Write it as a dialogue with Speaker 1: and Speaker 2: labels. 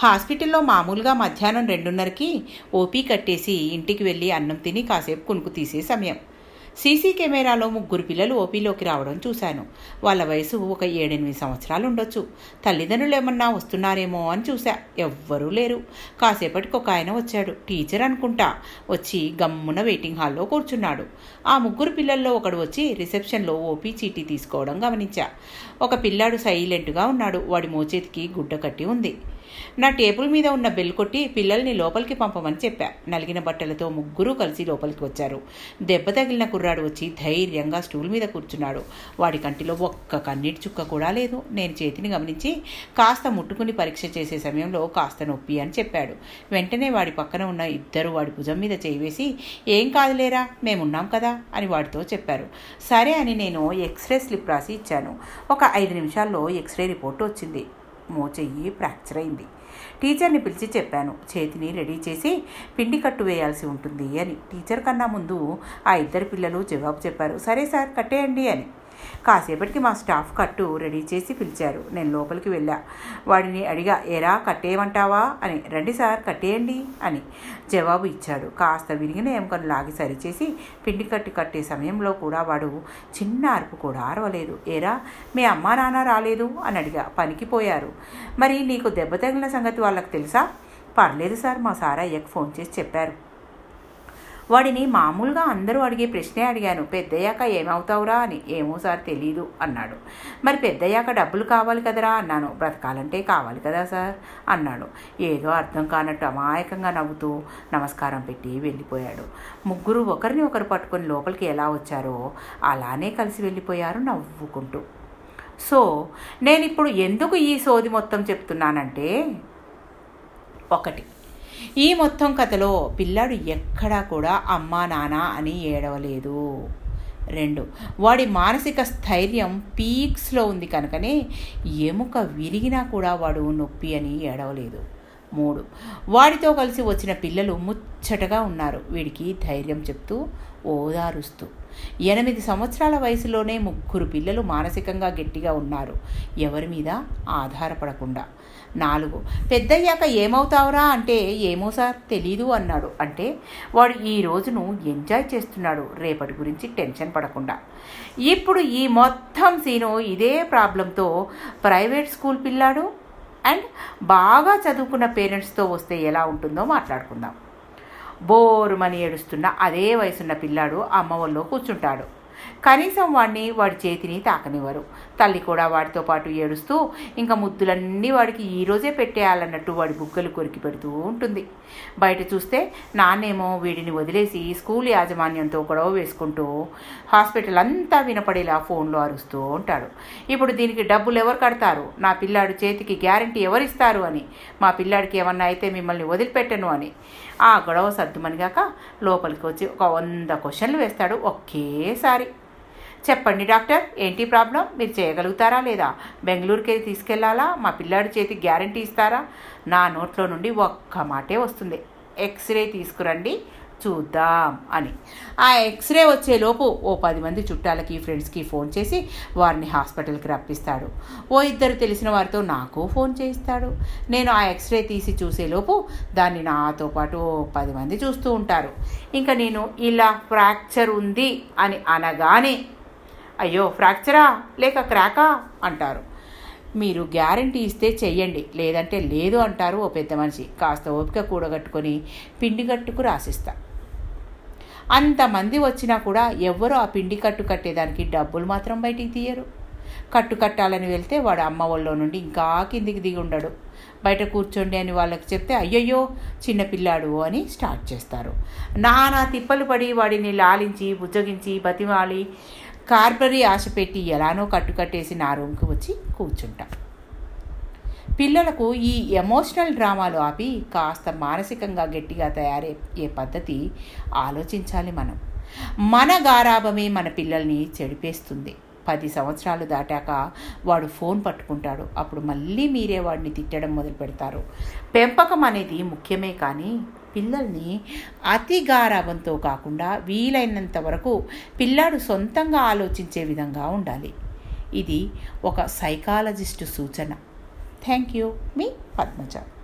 Speaker 1: హాస్పిటల్లో మామూలుగా మధ్యాహ్నం రెండున్నరకి ఓపీ కట్టేసి ఇంటికి వెళ్ళి అన్నం తిని కాసేపు కునుకు తీసే సమయం. సీసీ కెమెరాలో ముగ్గురు పిల్లలు ఓపీలోకి రావడం చూశాను. వాళ్ళ వయసు ఒక ఏడెనిమిది సంవత్సరాలు ఉండొచ్చు. తల్లిదండ్రులు ఏమన్నా వస్తున్నారేమో అని చూశా. ఎవ్వరూ లేరు. కాసేపటికి ఒక ఆయన వచ్చాడు. టీచర్ అనుకుంటా. వచ్చి గమ్మున వెయిటింగ్ హాల్లో కూర్చున్నాడు. ఆ ముగ్గురు పిల్లల్లో ఒకడు వచ్చి రిసెప్షన్లో ఓపీ చీటీ తీసుకోవడం గమనించా. ఒక పిల్లాడు సైలెంట్గా ఉన్నాడు. వాడి మోచేతికి గుడ్డ కట్టి ఉంది. నా టేబుల్ మీద ఉన్న బెల్ కొట్టి పిల్లల్ని లోపలికి పంపమని చెప్పా. నలిగిన బట్టలతో ముగ్గురు కలిసి లోపలికి వచ్చారు. దెబ్బ తగిలిన కుర్రాడు వచ్చి ధైర్యంగా స్టూల్ మీద కూర్చున్నాడు. వాడి కంటిలో ఒక్క కన్నీటి చుక్క కూడా లేదు. నేను చేతిని గమనించి కాస్త ముట్టుకుని పరీక్ష చేసే సమయంలో కాస్త నొప్పి అని చెప్పాడు. వెంటనే వాడి పక్కన ఉన్న ఇద్దరు వాడి భుజం మీద చేయివేసి ఏం కాదులేరా మేమున్నాం కదా అని వాడితో చెప్పారు. సరే అని నేను ఎక్స్రే స్లిప్ రాసి ఇచ్చాను. ఒక ఐదు నిమిషాల్లో ఎక్స్రే రిపోర్ట్ వచ్చింది. మోచెయ్యి ఫ్రాక్చర్ అయింది. టీచర్ని పిలిచి చెప్పాను. చేతిని రెడీ చేసి పిండి కట్టు వేయాల్సి ఉంటుంది అని. టీచర్ కన్నా ముందు ఆ ఇద్దరు పిల్లలు జవాబు చెప్పారు. సరే సార్ కట్టేయండి అని. కాసేపటికి మా స్టాఫ్ కట్టు రెడీ చేసి పిలిచారు. నేను లోపలికి వెళ్ళా. వాడిని అడిగా ఎరా కట్టేయమంటావా? అని. రండి సార్ కట్టేయండి అని జవాబు ఇచ్చాడు. కాస్త విరిగిన ఎముకను లాగి సరిచేసి పిండి కట్టి కట్టే సమయంలో కూడా వాడు చిన్న అరుపు కూడా అరవలేదు. ఏరా మీ అమ్మా నాన్న రాలేదు? అని అడిగా. పనికి పోయారు. మరి నీకు దెబ్బ తగిలిన సంగతి వాళ్ళకి తెలుసా? పర్లేదు సార్ మా సార్ అయ్యకు ఫోన్ చేసి చెప్పారు. వాడిని మామూలుగా అందరూ అడిగే ప్రశ్నే అడిగాను. పెద్దయ్యాక ఏమవుతావురా అని. ఏమో సార్ తెలీదు అన్నాడు. మరి పెద్దయ్యాక డబ్బులు కావాలి కదరా అన్నాను. బ్రతకాలంటే కావాలి కదా సార్ అన్నాడు. ఏదో అర్థం కానట్టు అమాయకంగా నవ్వుతూ నమస్కారం పెట్టి వెళ్ళిపోయాడు. ముగ్గురు ఒకరిని ఒకరు పట్టుకొని లోపలికి ఎలా వచ్చారో అలానే కలిసి వెళ్ళిపోయారు నవ్వుకుంటూ. సో నేను ఇప్పుడు ఎందుకు ఈ సోది మొత్తం చెప్తున్నానంటే ఒకటి. ఈ మొత్తం కథలో పిల్లాడు ఎక్కడా కూడా అమ్మా నాన్న అని ఏడవలేదు. రెండు. వాడి మానసిక స్థైర్యం పీక్స్లో ఉంది కనుకనే ఎముక విరిగినా కూడా వాడు నొప్పి అని ఏడవలేదు. మూడు. వాడితో కలిసి వచ్చిన పిల్లలు ముచ్చటగా ఉన్నారు. వీడికి ధైర్యం చెప్తూ ఓదారుస్తూ. ఎనిమిది సంవత్సరాల వయసులోనే ముగ్గురు పిల్లలు మానసికంగా గట్టిగా ఉన్నారు. ఎవరి మీద ఆధారపడకుండా. నాలుగు. పెద్దయ్యాక ఏమవుతావురా అంటే ఏమో సార్ తెలీదు అన్నాడు. అంటే వాడు ఈ రోజును ఎంజాయ్ చేస్తున్నాడు రేపటి గురించి టెన్షన్ పడకుండా. ఇప్పుడు ఈ మొత్తం సీను ఇదే ప్రాబ్లంతో ప్రైవేట్ స్కూల్ పిల్లాడు? అండ్ బాగా చదువుకున్న పేరెంట్స్తో వస్తే ఎలా ఉంటుందో మాట్లాడుకుందాం. బోరుమని ఏడుస్తున్న అదే వయసున్న పిల్లాడు అమ్మ ఒళ్ళో కూర్చుంటాడు. కనీసం వాడిని వాడి చేతిని తాకనివ్వరు. తల్లి కూడా వాడితో పాటు ఏడుస్తూ ఇంకా ముద్దులన్నీ వాడికి ఈరోజే పెట్టేయాలన్నట్టు వాడి బుగ్గలు కొరికి పెడుతూ ఉంటుంది. బయట చూస్తే నాన్నేమో వీడిని వదిలేసి స్కూల్ యాజమాన్యంతో గొడవ వేసుకుంటూ హాస్పిటల్ అంతా వినపడేలా ఫోన్లో అరుస్తూ ఉంటాడు. ఇప్పుడు దీనికి డబ్బులు ఎవరు కడతారు? నా పిల్లాడు చేతికి గ్యారంటీ ఎవరిస్తారు అని. మా పిల్లాడికి ఏమన్నా అయితే మిమ్మల్ని వదిలిపెట్టను అని. ఆ గొడవ సర్దుమనిగాక లోపలికి వచ్చి ఒక వంద క్వశ్చన్లు వేస్తాడు ఒకేసారి. చెప్పండి డాక్టర్. ఏంటి ప్రాబ్లం? మీరు చేయగలుగుతారా లేదా? బెంగళూరుకి తీసుకెళ్ళాలా? మా పిల్లాడి చేతి గ్యారంటీ ఇస్తారా? నా నోట్లో నుండి ఒక్క మాటే వస్తుంది. ఎక్స్రే తీసుకురండి చూద్దాం అని. ఆ ఎక్స్రే వచ్చేలోపు ఓ పది మంది చుట్టాలకి ఫ్రెండ్స్కి ఫోన్ చేసి వారిని హాస్పిటల్కి రప్పిస్తాడు. ఓ ఇద్దరు తెలిసిన వారితో నాకు ఫోన్ చేయిస్తాడు. నేను ఆ ఎక్స్రే తీసి చూసేలోపు దాన్ని నాతో పాటు ఓ పది మంది చూస్తూ ఉంటారు. ఇంకా నేను ఇలా ఫ్రాక్చర్ ఉంది అని అనగానే అయ్యో ఫ్రాక్చరా? లేక క్రాకా? అంటారు. మీరు గ్యారంటీ ఇస్తే చెయ్యండి. లేదంటే లేదు అంటారు ఓ పెద్ద మనిషి. కాస్త ఓపిక కూడగట్టుకొని పిండి కట్టుకు రాసిస్తా. అంతమంది వచ్చినా కూడా ఎవ్వరూ ఆ పిండి కట్టు కట్టేదానికి డబ్బులు మాత్రం బయటికి తీయరు. కట్టు కట్టాలని వెళ్తే వాడు అమ్మ వాళ్ళ నుండి ఇంకా కిందికి దిగి ఉండడు. బయట కూర్చోండి అని వాళ్ళకి చెప్తే అయ్యయ్యో చిన్నపిల్లాడు అని స్టార్ట్ చేస్తారు. నానా తిప్పలు పడి వాడిని లాలించి బుజ్జగించి బతిమాలి కార్బరీ ఆశ పెట్టి ఎలానో కట్టుకట్టేసి నా రూమ్కి వచ్చి కూర్చుంటా. పిల్లలకు ఈ ఎమోషనల్ డ్రామాలు ఆపి కాస్త మానసికంగా గట్టిగా తయారయ్యే పద్ధతి ఆలోచించాలి మనం. మన గారాభమే మన పిల్లల్ని చెడిపేస్తుంది. పది సంవత్సరాలు దాటాక వాడు ఫోన్ పట్టుకుంటాడు. అప్పుడు మళ్ళీ మీరే వాడిని తిట్టడం మొదలు పెడతారు పెంపకం అనేది ముఖ్యమే కానీ పిల్లల్ని అతి గారాభంతో కాకుండా వీలైనంత వరకు పిల్లాడు సొంతంగా ఆలోచించే విధంగా ఉండాలి. ఇది ఒక సైకాలజిస్టు సూచన. Thank you. మీ పద్మజ.